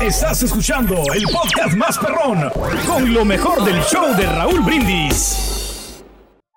Estás escuchando el podcast más perrón con lo mejor del show de Raúl Brindis.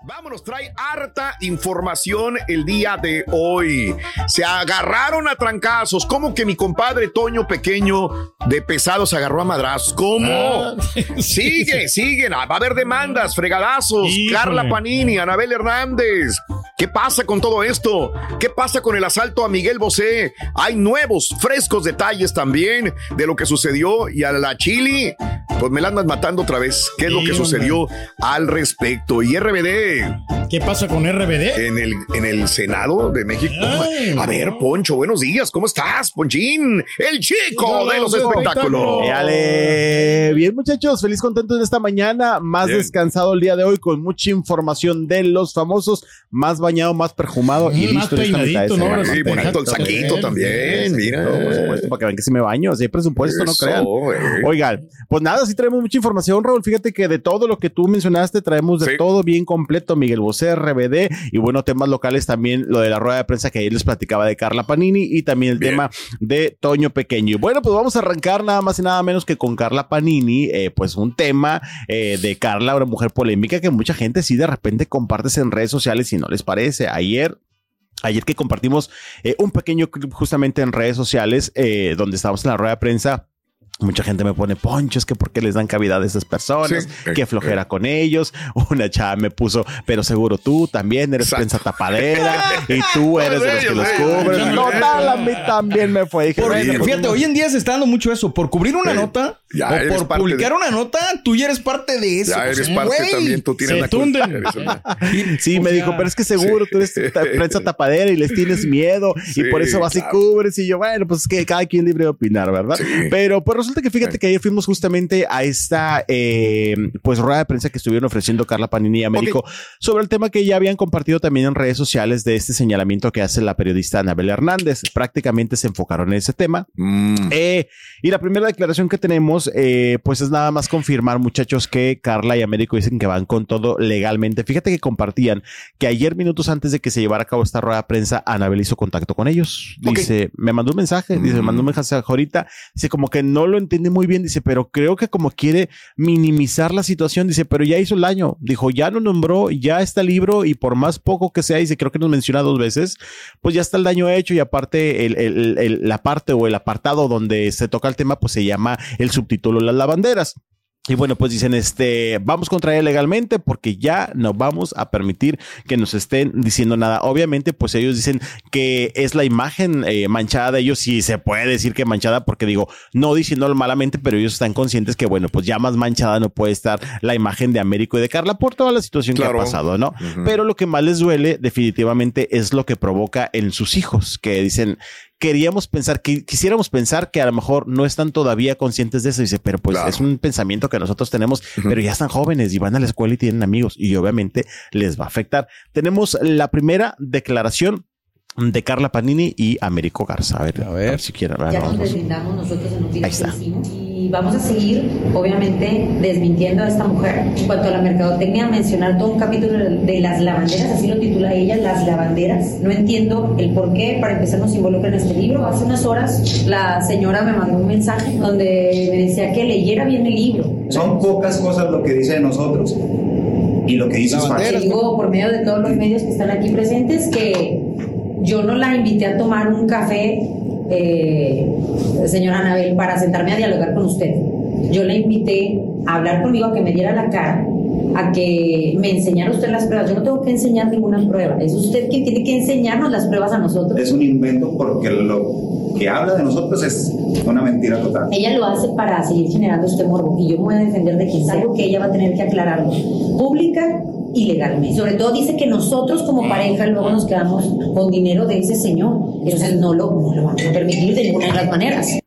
Vámonos, trae harta información el día de hoy. Se agarraron a trancazos. ¿Cómo que mi compadre Toño Pequeño de pesado se agarró a madrazos? ¿Cómo? Ah. Sigue, siguen. Va a haber demandas, fregadazos. Híjole. Carla Panini, Anabel Hernández. ¿Qué pasa con todo esto? ¿Qué pasa con el asalto a Miguel Bosé? Hay nuevos, frescos detalles también de lo que sucedió y a la Chili. Pues me la andan matando otra vez. ¿Qué es lo que sucedió al respecto? Y RBD ¿Qué pasa con RBD? en el, en el Senado de México. Ay. A ver, Poncho, buenos días. ¿Cómo estás, Ponchín? El chico de los espectáculos. Éale. Bien, muchachos, feliz contento en esta mañana. Más Bien. descansado el día de hoy con mucha información de los famosos. Más bañado, más perfumado y Mm, más listo peinadito, ¿no? Ahora Sí, sí, bonito el saquito también, mira. No, por supuesto, para que vean que si me baño, si hay presupuesto, no crean. güey. Oigan, pues nada, sí traemos mucha información, Raúl. Fíjate que de todo lo que tú mencionaste, traemos de Sí. todo bien completo. Miguel Bosé, RBD y bueno, temas locales también, lo de la rueda de prensa que ayer les platicaba de Carla Panini y también el Bien. tema de Toño Pequeño. Y bueno, pues vamos a arrancar nada más y nada menos que con Carla Panini, eh, pues un tema eh, de Carla, una mujer polémica que mucha gente sí de repente compartes en redes sociales y no les parece. Ayer Ayer que compartimos eh, un pequeño clip justamente en redes sociales eh, donde estábamos en la rueda de prensa. Mucha gente me pone ponchos que por qué les dan cavidad a esas personas, Sí. que flojera con ellos. Una chava me puso, pero seguro tú también eres Exacto. prensa tapadera y tú eres de los que los Sí, cubres. sí, Total, a mí también me fue. Dije, Por- bueno, pues, fíjate, hoy en día se está dando mucho eso. Por cubrir una Sí. nota Ya o por parte publicar de- una nota, tú ya eres parte de eso. Ya O eres sea, parte güey. también, tú tienes la culpa. Eres Sí, O me sea, dijo, pero es que seguro tú eres prensa tapadera y les tienes miedo Sí, y por eso vas claro. y cubres. Y yo, bueno, pues es que cada quien libre de opinar, ¿verdad? Sí. Pero pues resulta que fíjate que ayer fuimos justamente a esta eh, pues rueda de prensa que estuvieron ofreciendo Carla Panini y Américo sobre el tema que ya habían compartido también en redes sociales de este señalamiento que hace la periodista Anabel Hernández. Prácticamente se enfocaron en ese tema. Mm. Eh, y la primera declaración que tenemos, eh, pues es nada más confirmar, muchachos, que Carla y Américo dicen que van con todo legalmente. Fíjate que compartían que ayer, minutos antes de que se llevara a cabo esta rueda de prensa, Anabel hizo contacto con ellos. Dice, me mandó un mensaje, dice, me mandó un mensaje ahorita. Dice, como que no lo entendí muy bien. Dice, pero creo que como quiere minimizar la situación. Dice, pero ya hizo el daño. Dijo, ya lo nombró, ya está el libro y por más poco que sea, dice, creo que nos menciona dos veces, pues ya está el daño hecho y aparte la parte o el apartado donde se toca el tema, pues se llama el subtítulo Las lavanderas. Y bueno, pues dicen, este, vamos contra él legalmente porque ya no vamos a permitir que nos estén diciendo nada. Obviamente, pues ellos dicen que es la imagen eh, manchada de ellos, sí se puede decir que manchada porque digo, no diciéndolo malamente, pero ellos están conscientes que bueno, pues ya más manchada no puede estar la imagen de Américo y de Carla por toda la situación Claro. que ha pasado, ¿no? Pero lo que más les duele definitivamente es lo que provoca en sus hijos, que dicen, queríamos pensar, que quisiéramos pensar que a lo mejor no están todavía conscientes de eso. Dice, pero pues Claro. es un pensamiento que nosotros tenemos, pero ya están jóvenes y van a la escuela y tienen amigos y obviamente les va a afectar. Tenemos la primera declaración de Carla Panini y Américo Garza. A ver, a ver, si quieren. Ya nos deslindamos nosotros en un video Ahí está. y vamos a seguir, obviamente, desmintiendo a esta mujer. En cuanto a la mercadotecnia, mencionar todo un capítulo de las lavanderas, así lo titula ella, las lavanderas. No entiendo el por qué, para empezar, nos involucra en este libro. Hace unas horas la señora me mandó un mensaje donde me decía que leyera bien el libro. Son pocas cosas lo que dice de nosotros. Y lo que dice es Te digo por medio de todos los medios que están aquí presentes que yo no la invité a tomar un café, eh, señora Anabel, para sentarme a dialogar con usted. Yo la invité a hablar conmigo, a que me diera la cara, a que me enseñara usted las pruebas. Yo no tengo que enseñar ninguna prueba. Es usted quien tiene que enseñarnos las pruebas a nosotros. Es un invento porque lo que habla de nosotros es una mentira total. Ella lo hace para seguir generando este morbo y yo me voy a defender de que es algo que ella va a tener que aclararlo pública y legalmente. Sobre todo dice que nosotros como pareja luego nos quedamos con dinero de ese señor. Entonces no lo, no lo van a permitir de ninguna de las maneras.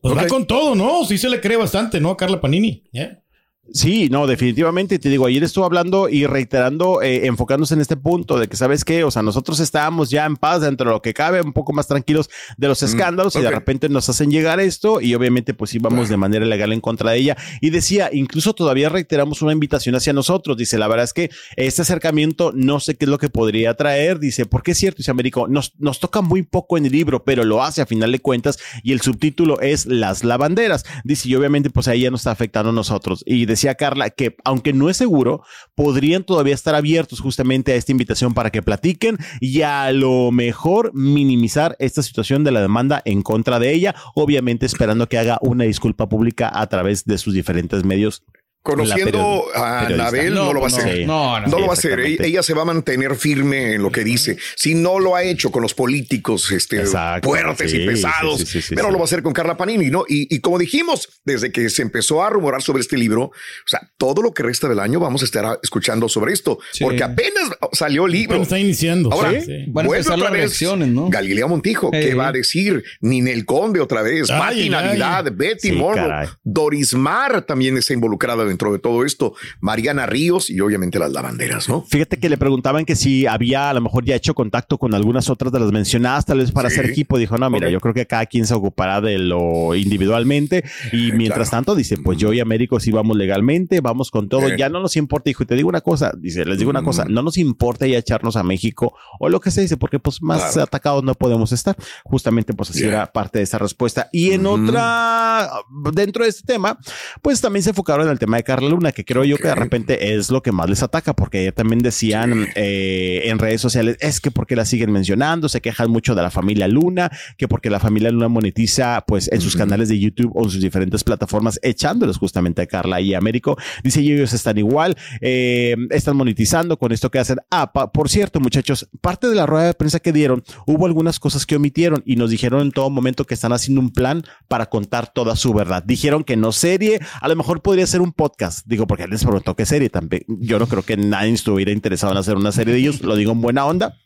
Pues va con todo, ¿no? Sí se le cree bastante, ¿no? A Carla Panini. ¿eh? Sí, no, definitivamente te digo, ayer estuvo hablando y reiterando, eh, enfocándose en este punto de que, ¿sabes qué? O sea, nosotros estábamos ya en paz dentro de lo que cabe, un poco más tranquilos de los escándalos y de repente nos hacen llegar esto y obviamente pues íbamos de manera legal en contra de ella. Y decía, incluso todavía reiteramos una invitación hacia nosotros. Dice, la verdad es que este acercamiento no sé qué es lo que podría traer. Dice, porque es cierto, dice Américo, nos, nos toca muy poco en el libro, pero lo hace a final de cuentas y el subtítulo es Las lavanderas. Dice, y obviamente pues ahí ya nos está afectando a nosotros. Y decía Carla que aunque no es seguro, podrían todavía estar abiertos justamente a esta invitación para que platiquen y a lo mejor minimizar esta situación de la demanda en contra de ella, obviamente esperando que haga una disculpa pública a través de sus diferentes medios. Conociendo a. Anabel, no, lo va a hacer. No, no. No Sí, lo va a hacer. Ella, se va a mantener firme en lo que dice. Si no lo ha hecho con los políticos este, Exacto. fuertes y pesados, sí, sí, sí, sí, pero sí. lo va a hacer con Carla Panini, ¿no? Y, y como dijimos, desde que se empezó a rumorar sobre este libro, o sea, todo lo que resta del año vamos a estar escuchando sobre esto, Sí. porque apenas salió el libro. Apenas está iniciando. Ahora, Sí, sí. Van a empezar otra las vez ¿no? Galilea Montijo, ¿qué Ey. va a decir? Ninel Conde otra vez, Ay, Pati ay. Navidad, Betty Sí, Morro. Doris Mar también está involucrada dentro de todo esto, Mariana Ríos y obviamente las lavanderas, ¿no? Fíjate que le preguntaban que si había a lo mejor ya hecho contacto con algunas otras de las mencionadas, tal vez para Sí. hacer equipo. Dijo, no, mira, Ok. yo creo que cada quien se ocupará de lo individualmente. Y mientras claro. tanto, dice, pues yo y Américo sí vamos legalmente, vamos con todo. Sí. Ya no nos importa. Dijo, y te digo una cosa, dice, les digo una cosa, no nos importa ya echarnos a México o lo que se dice, porque pues más Claro. atacados no podemos estar. Justamente, pues así Ya. era parte de esa respuesta. Y en Ujú. otra, dentro de este tema, pues también se enfocaron en el tema de Carla Luna, que creo yo que de repente es lo que más les ataca, porque también decían eh, en redes sociales, es que porque la siguen mencionando, se quejan mucho de la familia Luna, que porque la familia Luna monetiza pues en sus canales de YouTube o en sus diferentes plataformas, echándoles justamente a Carla y a Américo. Dice, ellos están igual, eh, están monetizando con esto que hacen. Ah, por cierto, muchachos, parte de la rueda de prensa que dieron, hubo algunas cosas que omitieron y nos dijeron en todo momento que están haciendo un plan para contar toda su verdad. Dijeron que no serie, a lo mejor podría ser un podcast. Digo, porque les preguntó qué serie también. Yo no creo que nadie estuviera interesado en hacer una serie de ellos, lo digo en buena onda.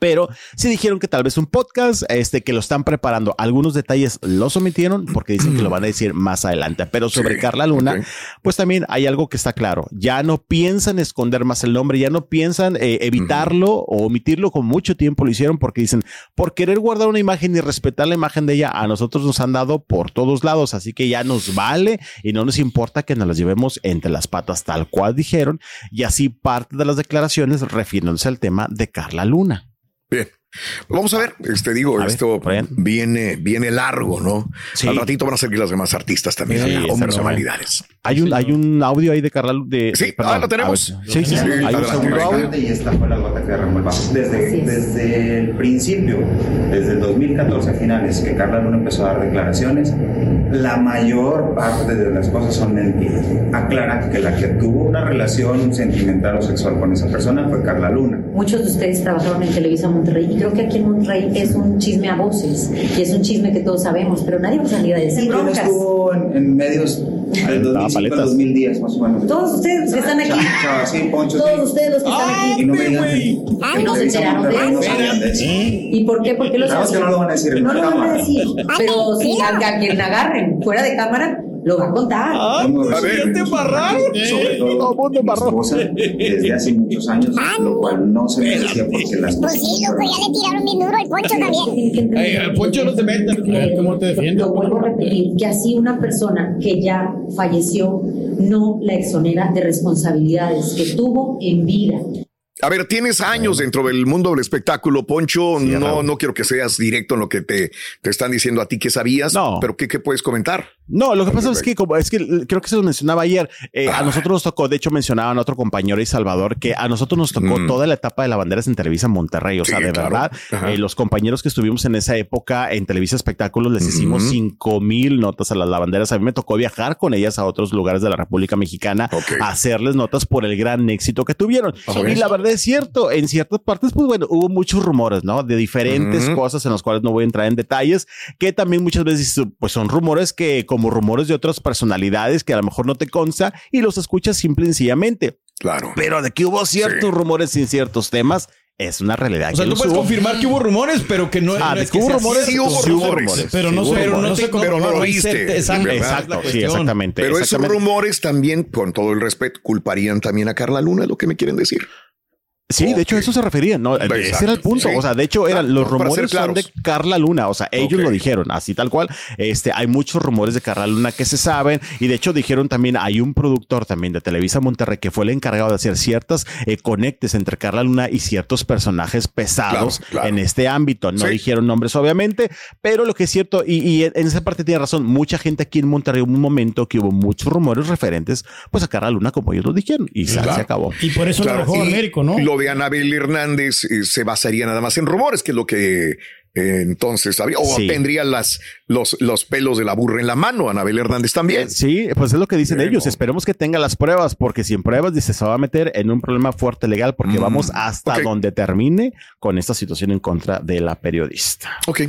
Pero sí dijeron que tal vez un podcast, este, que lo están preparando. Algunos detalles los omitieron porque dicen que lo van a decir más adelante. Pero sobre Sí, Carla Luna, pues también hay algo que está claro. Ya no piensan esconder más el nombre, ya no piensan eh, evitarlo o omitirlo con mucho tiempo lo hicieron porque dicen, por querer guardar una imagen y respetar la imagen de ella, a nosotros nos han dado por todos lados, así que ya nos vale y no nos importa que nos las llevemos entre las patas tal cual dijeron. Y así parte de las declaraciones refiriéndose al tema de Carla Luna. Bien. Vamos a ver, este digo, A esto viene, viene largo, ¿no? Sí. Al ratito van a salir las demás artistas también, Sí, o está personalidades. Hay un, hay un audio ahí de Carla Lu- de, Sí, perdón, ah, lo tenemos. a ver. Sí, sí, sí. Sí, Hay un segundo audio. y esta fue la gota que derramó el vaso. Desde, desde el principio, desde el 2014 a finales, que Carla Luna empezó a dar declaraciones, la mayor parte de las cosas son mentiras. Aclara que la que tuvo una relación sentimental o sexual con esa persona fue Carla Luna. Muchos de ustedes trabajaron en Televisa Monterrey y creo que aquí en Monterrey es un chisme a voces y es un chisme que todos sabemos, pero nadie va a salir a decir ¿Quién broncas. estuvo en, en medios del 2005 al paletas. 2010, más o menos? Todos ustedes que están aquí, Chava, sí, Poncho, todos sí. ustedes los que están Y aquí, no me digan que no se enteraron de no eso. ¿Y por qué? ¿Por qué los que no lo van a decir en No lo van a decir, pero si a, a quien agarren fuera de cámara, lo va a contar. Vamos A ver. te Sobre todo mi esposa desde hace muchos años, lo cual no se me decía porque las Pues sí, loco, ya le tiraron bien duro el poncho también. Ay, al Poncho no se meta. A ver cómo te defiende. Lo vuelvo a repetir, que así una persona que ya falleció no la exonera de responsabilidades que tuvo en vida. A ver, tienes años dentro del mundo del espectáculo, Poncho. Sí, no, no quiero que seas directo en lo que te, te están diciendo a ti que sabías, No. pero ¿qué, qué puedes comentar? No, lo que pasa es que como es que creo que se lo mencionaba ayer, eh, a nosotros nos tocó, de hecho mencionaban a otro compañero y Salvador que a nosotros nos tocó Mm. toda la etapa de la banderas en Televisa Monterrey, o Sí, sea, de claro. verdad, eh, los compañeros que estuvimos en esa época en Televisa Espectáculos les hicimos Ujú. cinco mil notas a las lavanderas, a mí me tocó viajar con ellas a otros lugares de la República Mexicana Ok. a hacerles notas por el gran éxito que tuvieron. Ok. Y la verdad es cierto, en ciertas partes, pues bueno, hubo muchos rumores, ¿no? De diferentes Ujú. cosas en las cuales no voy a entrar en detalles, que también muchas veces pues son rumores que como rumores de otras personalidades que a lo mejor no te consta y los escuchas simple y sencillamente. Claro. Pero de que hubo ciertos Sí. rumores en ciertos temas, es una realidad. O sea, que tú puedes hubo. confirmar que hubo rumores, pero que no, Ah, no es que hubo sea rumores, sí hubo sí hubo rumores. rumores. Pero sí no, hubo pero no, se, pero no lo viste, sí, exactamente. Pero esos rumores también, con todo el respeto, culparían también a Carla Luna, es lo que me quieren decir. Sí, de hecho, a eso se referían, ¿no? Ese era el punto. sí. O sea, de hecho, eran los rumores son de. Carla Luna. O sea, ellos lo dijeron, así tal cual. Este, hay muchos rumores de Carla Luna que se saben. Y de hecho, dijeron también, hay un productor también de Televisa Monterrey que fue el encargado de hacer ciertas eh, conectes entre Carla Luna y ciertos personajes pesados Claro, claro. en este ámbito. No Sí. dijeron nombres, obviamente, pero lo que es cierto, y, y en esa parte tiene razón, mucha gente aquí en Monterrey hubo un momento que hubo muchos rumores referentes, pues a Carla Luna, como ellos lo dijeron, y se- Claro. se acabó. Y por eso Claro, lo dejó Américo, ¿no? Lo de Anabel Hernández eh, se basaría nada más en rumores, que es lo que eh, entonces habría, o Sí. tendría las, los, los pelos de la burra en la mano, Anabel Hernández también. Sí, pues es lo que dicen Bueno. ellos. Esperemos que tenga las pruebas, porque sin pruebas dice se va a meter en un problema fuerte legal, porque Mm, vamos hasta donde termine con esta situación en contra de la periodista. Ok.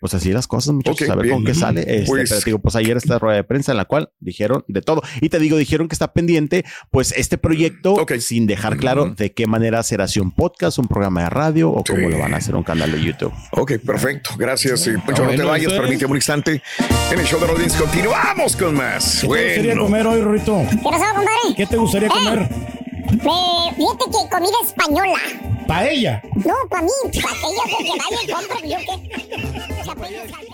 Pues así las cosas, muchachos, Ok, a ver bien. con qué sale. Este, Pues- pero te digo, pues ayer esta rueda de prensa en la cual dijeron de todo. Y te digo, dijeron que está pendiente, pues este proyecto, sin dejar claro de qué manera será si un podcast, un programa de radio o cómo Sí. lo van a hacer un canal de YouTube. Ok, perfecto. Gracias. eh, Poncho, no te vayas, permíteme un instante. En el show de Rodríguez continuamos con más. ¿Qué te gustaría comer hoy, Rorito? ¿Qué pasó, compadre? ¿Qué te gustaría comer? Eh, fíjate que comida española. Paella. No, para mí, para ella que vaya y compre, yo qué.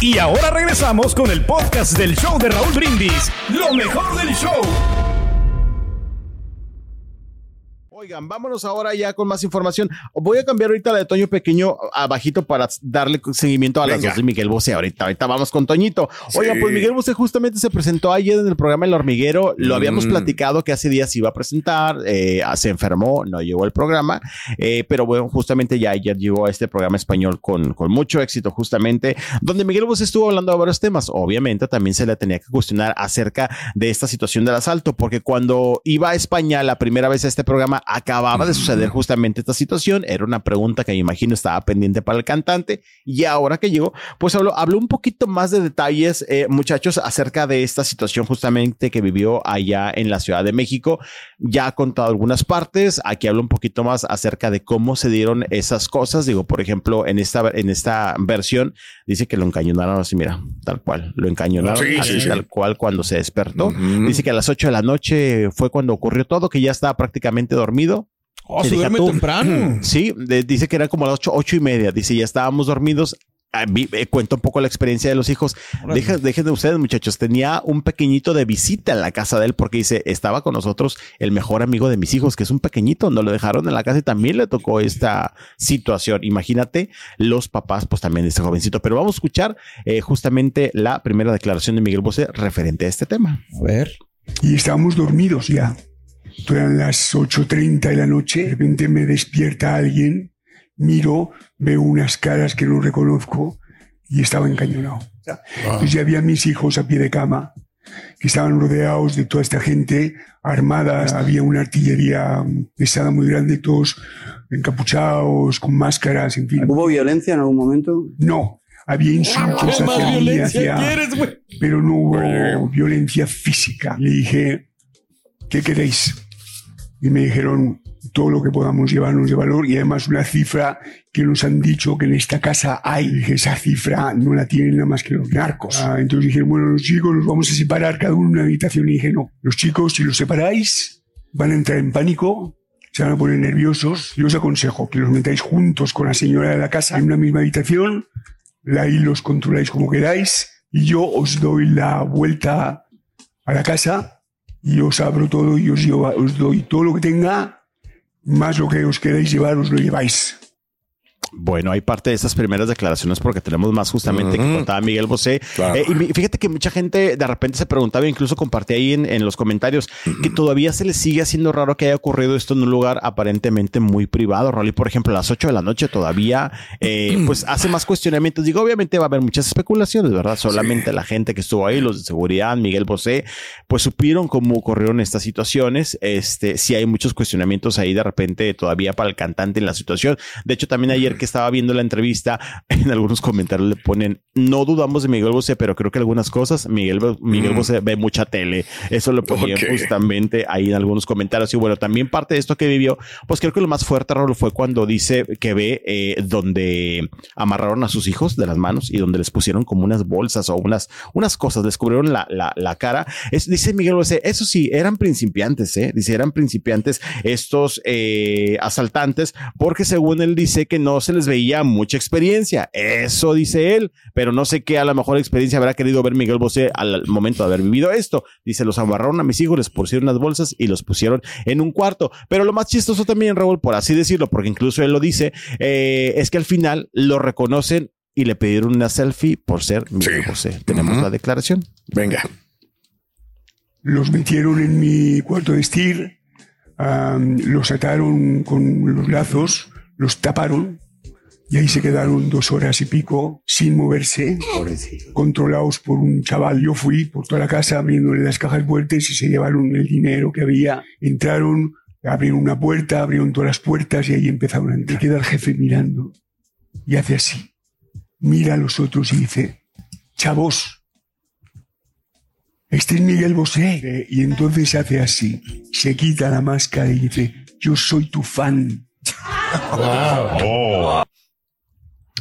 Y ahora regresamos con el podcast del show de Raúl Brindis. Lo mejor del show. Oigan, vámonos ahora ya con más información. Voy a cambiar ahorita la de Toño Pequeño abajito para darle seguimiento a las Venga. dos de Miguel Bosé. Ahorita, ahorita vamos con Toñito. Oigan, pues Miguel Bosé justamente se presentó ayer en el programa El Hormiguero. Lo habíamos Mm. platicado que hace días iba a presentar, eh, se enfermó, no llegó al programa, eh, pero bueno, justamente ya ayer llegó a este programa español con, con mucho éxito, justamente, donde Miguel Bosé estuvo hablando de varios temas. Obviamente también se le tenía que cuestionar acerca de esta situación del asalto, porque cuando iba a España la primera vez a este programa, acababa de suceder justamente esta situación. Era una pregunta que me imagino estaba pendiente para el cantante. Y ahora que llegó, pues habló, habló un poquito más de detalles, eh, muchachos, acerca de esta situación justamente que vivió allá en la Ciudad de México. Ya ha contado algunas partes. Aquí habla un poquito más acerca de cómo se dieron esas cosas. Digo, por ejemplo, en esta, en esta versión dice que lo encañonaron así, mira, tal cual. Lo encañonaron Sí, así, sí, tal cual cuando se despertó. Ujú. Dice que a las 8 de la noche fue cuando ocurrió todo, que ya estaba prácticamente dormido. Oh, Sí, se duerme temprano. Sí, de- dice que era como las ocho, ocho y media. Dice, ya estábamos dormidos. Ah, eh, cuenta un poco la experiencia de los hijos. Deja- dejen de ustedes, muchachos. Tenía un pequeñito de visita en la casa de él porque dice, estaba con nosotros el mejor amigo de mis hijos, que es un pequeñito. No lo dejaron en la casa y también le tocó esta situación. Imagínate los papás, pues también de este jovencito. Pero vamos a escuchar eh, justamente la primera declaración de Miguel Bosé referente a este tema. A ver. y estábamos dormidos ya. Eran las 8.30 de la noche, de repente me despierta alguien, miro, veo unas caras que no reconozco y estaba encañonado. Entonces ya había mis hijos a pie de cama, que estaban rodeados de toda esta gente armada, había una artillería pesada muy grande, todos encapuchados, con máscaras, en fin. ¿Hubo violencia en algún momento? No, había insultos ¿Qué más hacia mí, violencia hacia- quieres, güey? pero no hubo violencia física. Le dije, ¿qué queréis? Y me dijeron todo lo que podamos llevarnos de valor y además una cifra que nos han dicho que en esta casa hay. Dije, esa cifra no la tienen nada más que los narcos. Ah, entonces dijeron, bueno, los chicos los vamos a separar cada uno en una habitación. Y dije, no, los chicos, si los separáis, van a entrar en pánico, se van a poner nerviosos. Yo os aconsejo que los metáis juntos con la señora de la casa en una misma habitación, ahí los controláis como queráis, y yo os doy la vuelta a la casa e os abro todo e os, os doi todo o que tenga, máis o que os queréis llevar, os lo lleváis. Bueno, hay parte de esas primeras declaraciones porque tenemos más justamente que contaba Miguel Bosé. Eh, y fíjate que mucha gente de repente se preguntaba, incluso compartía ahí en, en los comentarios, que todavía se le sigue haciendo raro que haya ocurrido esto en un lugar aparentemente muy privado. Rolly, por ejemplo, a las 8 de la noche todavía, eh, pues hace más cuestionamientos. Digo, obviamente va a haber muchas especulaciones, ¿verdad? Solamente la gente que estuvo ahí, los de seguridad, Miguel Bosé, pues supieron cómo ocurrieron estas situaciones. Este, sí hay muchos cuestionamientos ahí de repente todavía para el cantante en la situación. De hecho, también ayer que estaba viendo la entrevista, en algunos comentarios le ponen, no dudamos de Miguel Bosé, pero creo que algunas cosas, Miguel, Miguel Mm. Bosé ve mucha tele. Eso lo ponían justamente ahí en algunos comentarios. Y bueno, también parte de esto que vivió, pues creo que lo más fuerte, Raúl, fue cuando dice que ve eh, donde amarraron a sus hijos de las manos y donde les pusieron como unas bolsas o unas, unas cosas, les cubrieron la, la, la cara. Es, dice Miguel Bosé, eso sí, eran principiantes, ¿eh? Dice, eran principiantes estos eh, asaltantes, porque según él dice que no se les veía mucha experiencia. Eso dice él, pero no sé qué a lo mejor experiencia habrá querido ver Miguel Bosé al momento de haber vivido esto. Dice, los amarraron a mis hijos, les pusieron unas bolsas y los pusieron en un cuarto. Pero lo más chistoso también, Raúl, por así decirlo, porque incluso él lo dice, eh, es que al final lo reconocen y le pidieron una selfie por ser Miguel Bosé. Tenemos la declaración. Venga. Los metieron en mi cuarto de estir, am, los ataron con los lazos, los taparon y ahí se quedaron dos horas y pico sin moverse, controlados por un chaval. Yo fui por toda la casa abriéndole las cajas fuertes y se llevaron el dinero que había. Entraron, abrieron una puerta, abrieron todas las puertas y ahí empezaron a entrar. Queda el jefe mirando y hace así. Mira a los otros y dice, chavos, este es Miguel Bosé. Y entonces hace así, se quita la máscara y dice, yo soy tu fan.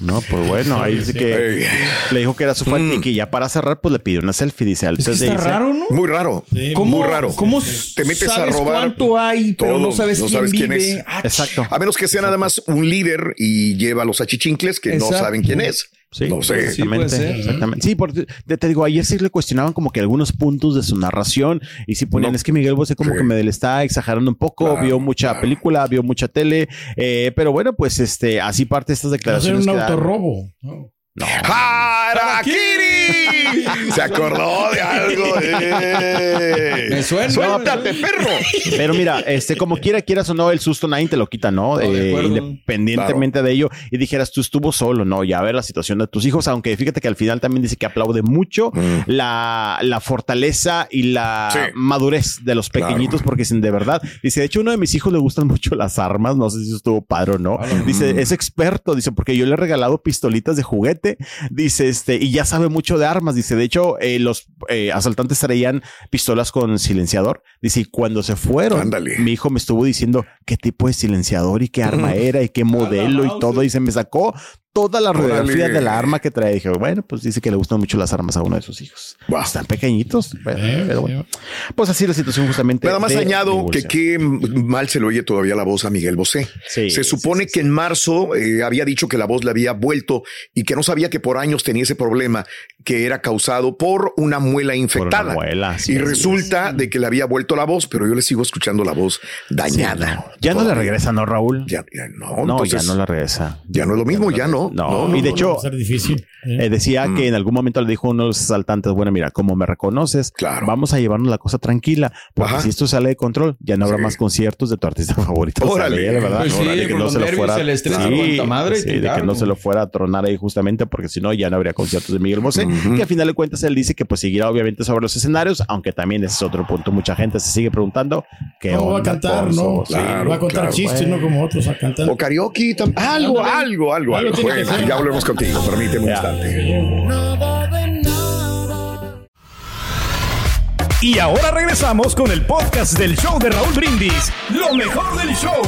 No, pues bueno, ahí dice que le dijo que era su fan y que ya para cerrar, pues le pidió una selfie. Dice, antes de irse- Muy raro. ¿Cómo- Muy raro. cómo te metes a sabes robar. cuánto hay, pero no sabes quién vive? es. Ah, Exacto. A menos que sea nada más un líder y lleva a los achichincles que no saben quién es. Sí, no sé. exactamente. exactamente. Sí, porque te, te digo, ayer sí le cuestionaban como que algunos puntos de su narración y sí ponían, es que Miguel Bosé como que me le está exagerando un poco, vio mucha película, vio mucha tele, eh, pero bueno, pues este, así parte de estas Va a ser declaraciones. un que da- autorrobo. ¡Harakiri! Se acordó de algo. eh. Me suena. Suéltate, perro. Pero mira, este, como quiera, quieras o no, el susto nadie te lo quita, ¿no? Eh, independientemente de ello, y dijeras, tú estuvo solo, ¿no? Ya ver la situación de tus hijos, aunque fíjate que al final también dice que aplaude mucho la, la fortaleza y la Sí. madurez de los pequeñitos, porque dicen, de verdad, dice, de hecho, uno de mis hijos le gustan mucho las armas, no sé si estuvo padre o no. Dice, es experto, dice, porque yo le he regalado pistolitas de juguete, dice, este, y ya sabe mucho de armas, dice, de hecho, eh, los eh, asaltantes traían pistolas con silenciador, dice, y cuando se fueron, Ándale. mi hijo me estuvo diciendo qué tipo de silenciador y qué arma era y qué modelo y todo, y se me sacó toda la radiografía de la arma que trae. Dije, bueno, pues dice que le gustan mucho las armas a uno de sus hijos. Wow. Están pequeñitos, pero, pero bueno. Pues así la situación justamente. Nada más añado que qué mal se le oye todavía la voz a Miguel Bosé. Sí, se supone que en marzo eh, había dicho que la voz le había vuelto y que no sabía que por años tenía ese problema que era causado por una muela infectada. muela, y es, resulta de que le había vuelto la voz, pero yo le sigo escuchando la voz dañada. Ya no le regresa, ¿no, Raúl? Ya, ya no, no, entonces, ya no la regresa. ya no es lo mismo, ya no. No, y de hecho, Va a ser difícil. eh, decía que en algún momento le dijo a uno de los asaltantes, bueno, mira, como me reconoces, vamos a llevarnos la cosa tranquila, porque Ajá. si esto sale de control, ya no habrá más conciertos de tu artista favorito. Órale. Sale, ¿verdad? Pues sí, Órale, que no se lo fuera, estrés, aguanta madre, sí, de que no se lo fuera a tronar ahí justamente, porque si no, ya no habría conciertos de Miguel Bosé, que a final de cuentas él dice que pues seguirá obviamente sobre los escenarios, aunque también ese es otro punto. Mucha gente se sigue preguntando qué No va a cantar, ¿no? Sí, va a contar chistes, no como otros a cantar. O karaoke, algo, algo, algo, Algo Bueno, ya volvemos contigo, permíteme un instante. Y ahora regresamos con el podcast del show de Raúl Brindis. Lo mejor del show.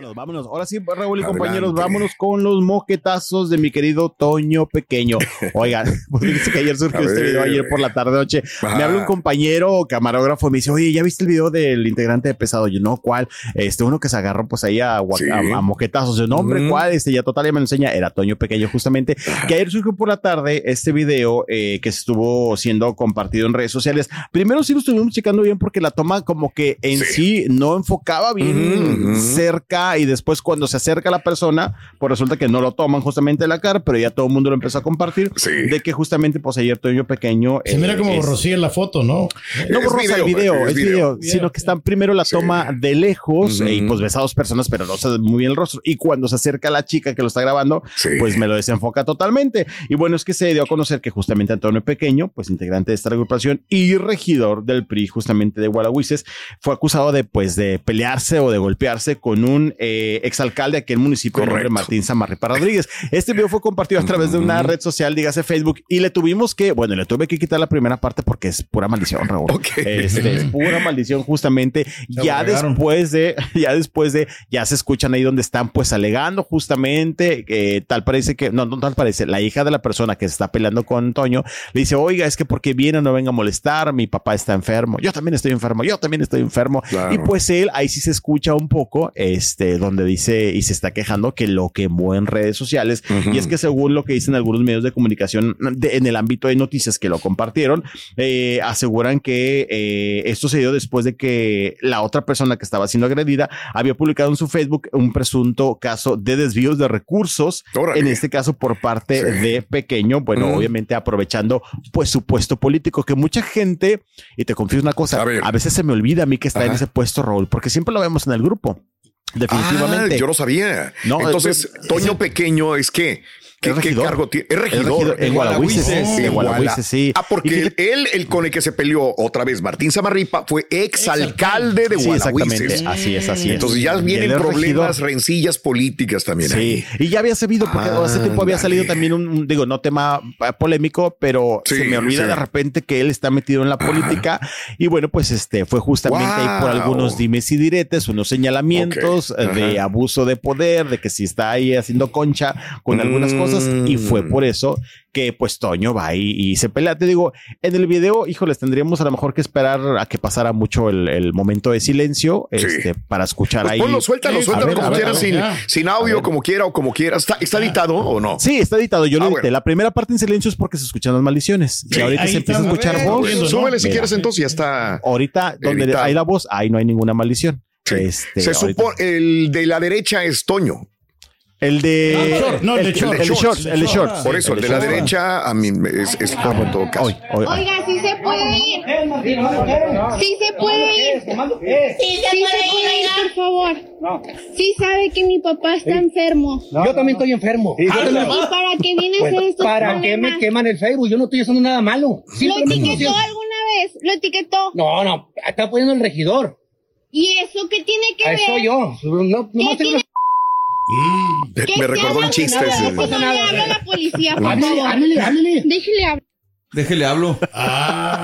Vámonos, vámonos. Ahora sí, Raúl y compañeros, vámonos con los moquetazos de mi querido Toño Pequeño. Oigan, pues dice que ayer surgió este video, ayer por la tarde noche. Me habla un compañero camarógrafo me dice, oye, ¿ya viste el video del integrante de pesado? Yo, no, ¿cuál? Este, uno que se agarró pues ahí a, a- a moquetazos. Yo, no, hombre, ¿cuál? Este, ya total, ya me lo enseña. Era Toño Pequeño, justamente. Que ayer surgió por la tarde este video eh, que estuvo siendo compartido en redes sociales. Primero sí lo estuvimos checando bien porque la toma como que en sí, no enfocaba bien cerca y después cuando se acerca la persona, pues resulta que no lo toman justamente de la cara, pero ya todo el mundo lo empezó a compartir de que justamente pues ayer Toño Pequeño Se mira eh, como borrosilla en la foto, ¿no? no borrosa el video, es video, sino que están primero la toma de lejos y pues ves a dos personas, pero no se ve muy bien el rostro. Y cuando se acerca la chica que lo está grabando, pues me lo desenfoca totalmente. Y bueno, es que se dio a conocer que justamente Antonio Pequeño, pues integrante de esta agrupación y regidor del PRI, justamente de Gualahuises, fue acusado de pues de pelearse o de golpearse con un eh, exalcalde de aquel municipio, de nombre Martín Samarripa Rodríguez. Este video fue compartido a través de una red social, dígase Facebook, y le tuvimos que, bueno, le tuve que quitar la primera parte porque es pura maldición, Raúl. Este, es pura maldición, justamente. ya después de, ya después de, ya se escuchan ahí donde están pues alegando justamente, que tal parece que, no, no tal parece, la hija de la persona que se está peleando con Toño le dice, oiga, es que porque viene no venga a molestar, mi papá está enfermo, yo también estoy enfermo, yo también estoy enfermo. Y pues él, ahí sí se escucha un poco, este, donde dice y se está quejando que lo quemó en redes sociales. Y es que según lo que dicen algunos medios de comunicación de- en el ámbito de noticias que lo compartieron, eh, aseguran que eh, esto se dio después de que la otra persona que estaba siendo agredida había publicado en su Facebook un presunto caso de desvíos de recursos, en este caso por parte de Pequeño, bueno, obviamente aprovechando pues su puesto político, que mucha gente, y te confieso una cosa, a, veces se me olvida a mí que está en ese puesto, Raúl, porque siempre lo vemos en el grupo. Definitivamente. Ah, yo no sabía. No, Entonces, es- Toño Pequeño es que. ¿Qué, qué cargo tiene? Es regidor. en Gualahuises, sí, sí. Ah, porque él, el con el que se peleó otra vez, Martín Samarripa, fue exalcalde de Sí, Gualahuises. exactamente. Así es, así es. Entonces ya vienen problemas, regidor. rencillas políticas también. Sí, ahí. y ya había sabido, porque Ah, hace tiempo había salido también un, un, digo, no tema eh, polémico, pero Sí, se me olvida sí. de repente que él está metido en la política. Y bueno, pues este fue justamente ahí por algunos dimes y diretes, unos señalamientos eh, de abuso de poder, de que si está ahí haciendo concha con algunas cosas. Y fue Mm. por eso que pues Toño va ahí y se pelea. Te digo, en el video, híjoles, tendríamos a lo mejor que esperar a que pasara mucho el, el momento de silencio este, para escuchar Pues ahí. ponlo, suéltalo, suéltalo ver, como ver, quieras, sin, sin audio, como quiera o como quiera. ¿Está, está editado o no? Sí, está editado. Yo lo Ah, edité. bueno. La primera parte en silencio es porque se escuchan las maldiciones. Sí, y ahorita se empieza a escuchar voz. bueno, súbele si Mira, quieres, entonces ya está. Ahorita, donde editado. hay la voz, ahí no hay ninguna maldición. Este, Se supone, el de la derecha es Toño. El de. Ah, short, no, el de short. El de shorts. El de shorts. Por eso, el de la shorts. derecha a mí es, es Toño en todo caso. Oiga, sí se puede ir. Sí se puede ir. Sí se puede ir, por favor. Sí sabe que mi papá está enfermo. Yo también estoy enfermo. ¿Y para qué viene a hacer estos ¿Para qué me queman el Facebook? Yo no estoy haciendo nada malo. ¿Lo etiquetó alguna vez? ¿Lo etiquetó? No, no, está poniendo el regidor. ¿Y eso qué tiene que ver? eso yo. No, ¿Qué no tiene- Me, ¿Qué me se recordó un chiste. No, ese. no, no, le habla a la policía, por Háblele, favor. háblele, háblele. Déjele hablar. Déjele hablo.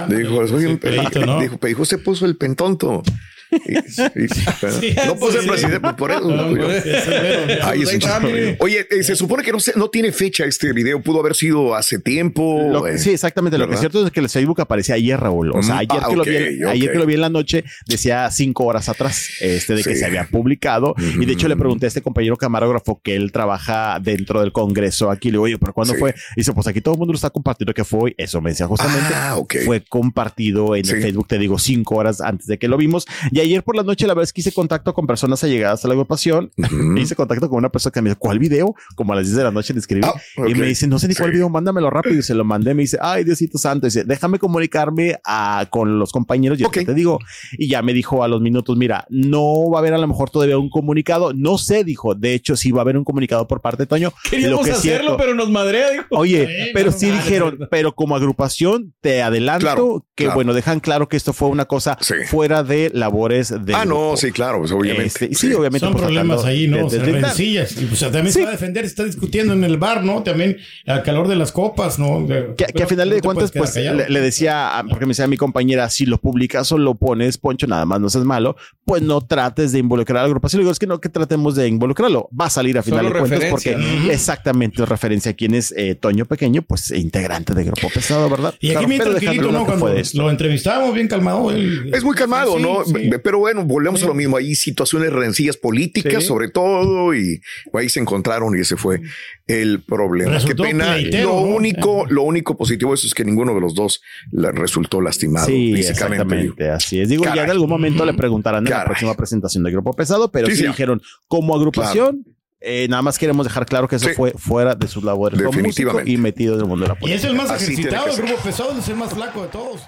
Dijo, soy un pelito, ¿no? dijo, dijo, se puso el pentonto. Y- y- no puse el presidente pues, por eso. No, yo. pues, es el mero. Ay, es un Ahí está, chiste. mire. Oye, eh, se supone que no, se- no tiene fecha este video. Pudo haber sido hace tiempo. Lo- eh, sí, exactamente. Lo que es cierto es que el Facebook aparecía ayer, Raúl. O sea, Mm, ayer, ah, que, lo vi, ayer que lo vi en la noche, decía cinco horas atrás, este, de que se había publicado. Y de hecho le pregunté a este compañero camarógrafo que él trabaja dentro del Congreso aquí. Le digo, oye, ¿pero cuándo Sí. fue? Dice, pues aquí todo el mundo lo está compartiendo que fue hoy. Eso me decía justamente. Ah, ok. Fue compartido en el. Facebook, te digo, cinco horas antes de que lo vimos. Y ayer por la noche, la verdad es que hice contacto con personas allegadas a la agrupación. hice contacto con una persona que me dice, ¿cuál video? Como a las 10 de la noche le escribí. Ah. Y me dice, no sé ni cuál video, mándamelo rápido. Y se lo mandé. Me dice, ay, Diosito Santo. Dice, déjame comunicarme a, con los compañeros. Y yo te digo. Y ya me dijo a los minutos, mira, no va a haber a lo mejor todavía un comunicado. No sé, dijo. De hecho, sí va a haber un comunicado por parte de Toño. Queríamos Lo que es hacerlo, cierto- pero nos madrea, dijo. Oye, pero sí dijeron, pero como agrupación te adelanto Claro, que claro. bueno, dejan claro que esto fue una cosa fuera de labores labores de. Ah, no, sí, claro, pues, obviamente. Este, sí, obviamente. Son pues, problemas ahí, ¿no? de- O sea, de brindar. rencillas. Y pues también se va a defender, está discutiendo en el bar, ¿no? También al calor de las copas, ¿no? De- Que, que a final de cuentas, pues le, le decía, porque me decía mi compañera, si lo publicas o lo pones, Poncho, nada más no seas malo, pues no trates de involucrar a la agrupación. Le digo, es que no que tratemos de involucrarlo. Va a salir a final Solo de cuentas porque ¿no? exactamente es referencia a quién es eh, Toño Pequeño, pues integrante de Grupo Pesado, ¿verdad? Y aquí Claro, dejando tranquilito, lo ¿no? Cuando de lo entrevistábamos, bien calmado. él- Es muy calmado, Sí, ¿no? sí. Pero bueno, volvemos a lo mismo. Hay situaciones rencillas políticas, Sí. sobre todo, y ahí se encontraron y ese fue el problema. Resultó Qué pena. pleitero, lo ¿no? único, lo único positivo de eso es que ninguno de los dos le resultó lastimado Sí, físicamente. exactamente, así es. Digo, ya Caray. en algún momento le preguntarán en la Caray. próxima presentación de Grupo Pesado, pero Sí, sí, sí. dijeron, como agrupación, eh, nada más queremos dejar claro que eso Sí. fue fuera de sus labores Definitivamente. y metido en el mundo de la Y política. es el más Así ejercitado, el grupo pesado, es el más flaco de todos.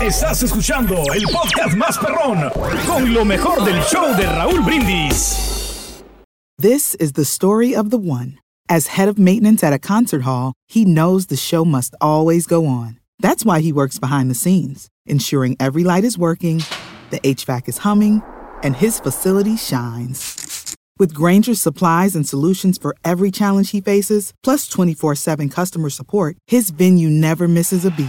Estás escuchando el podcast más perrón con lo mejor del show de Raúl Brindis. This is the story of the one. As head of maintenance at a concert hall, he knows the show must always go on. That's why he works behind the scenes, ensuring every light is working, the HVAC is humming, and his facility shines. With Granger's supplies and solutions for every challenge he faces, plus 24 7 customer support, his venue never misses a beat.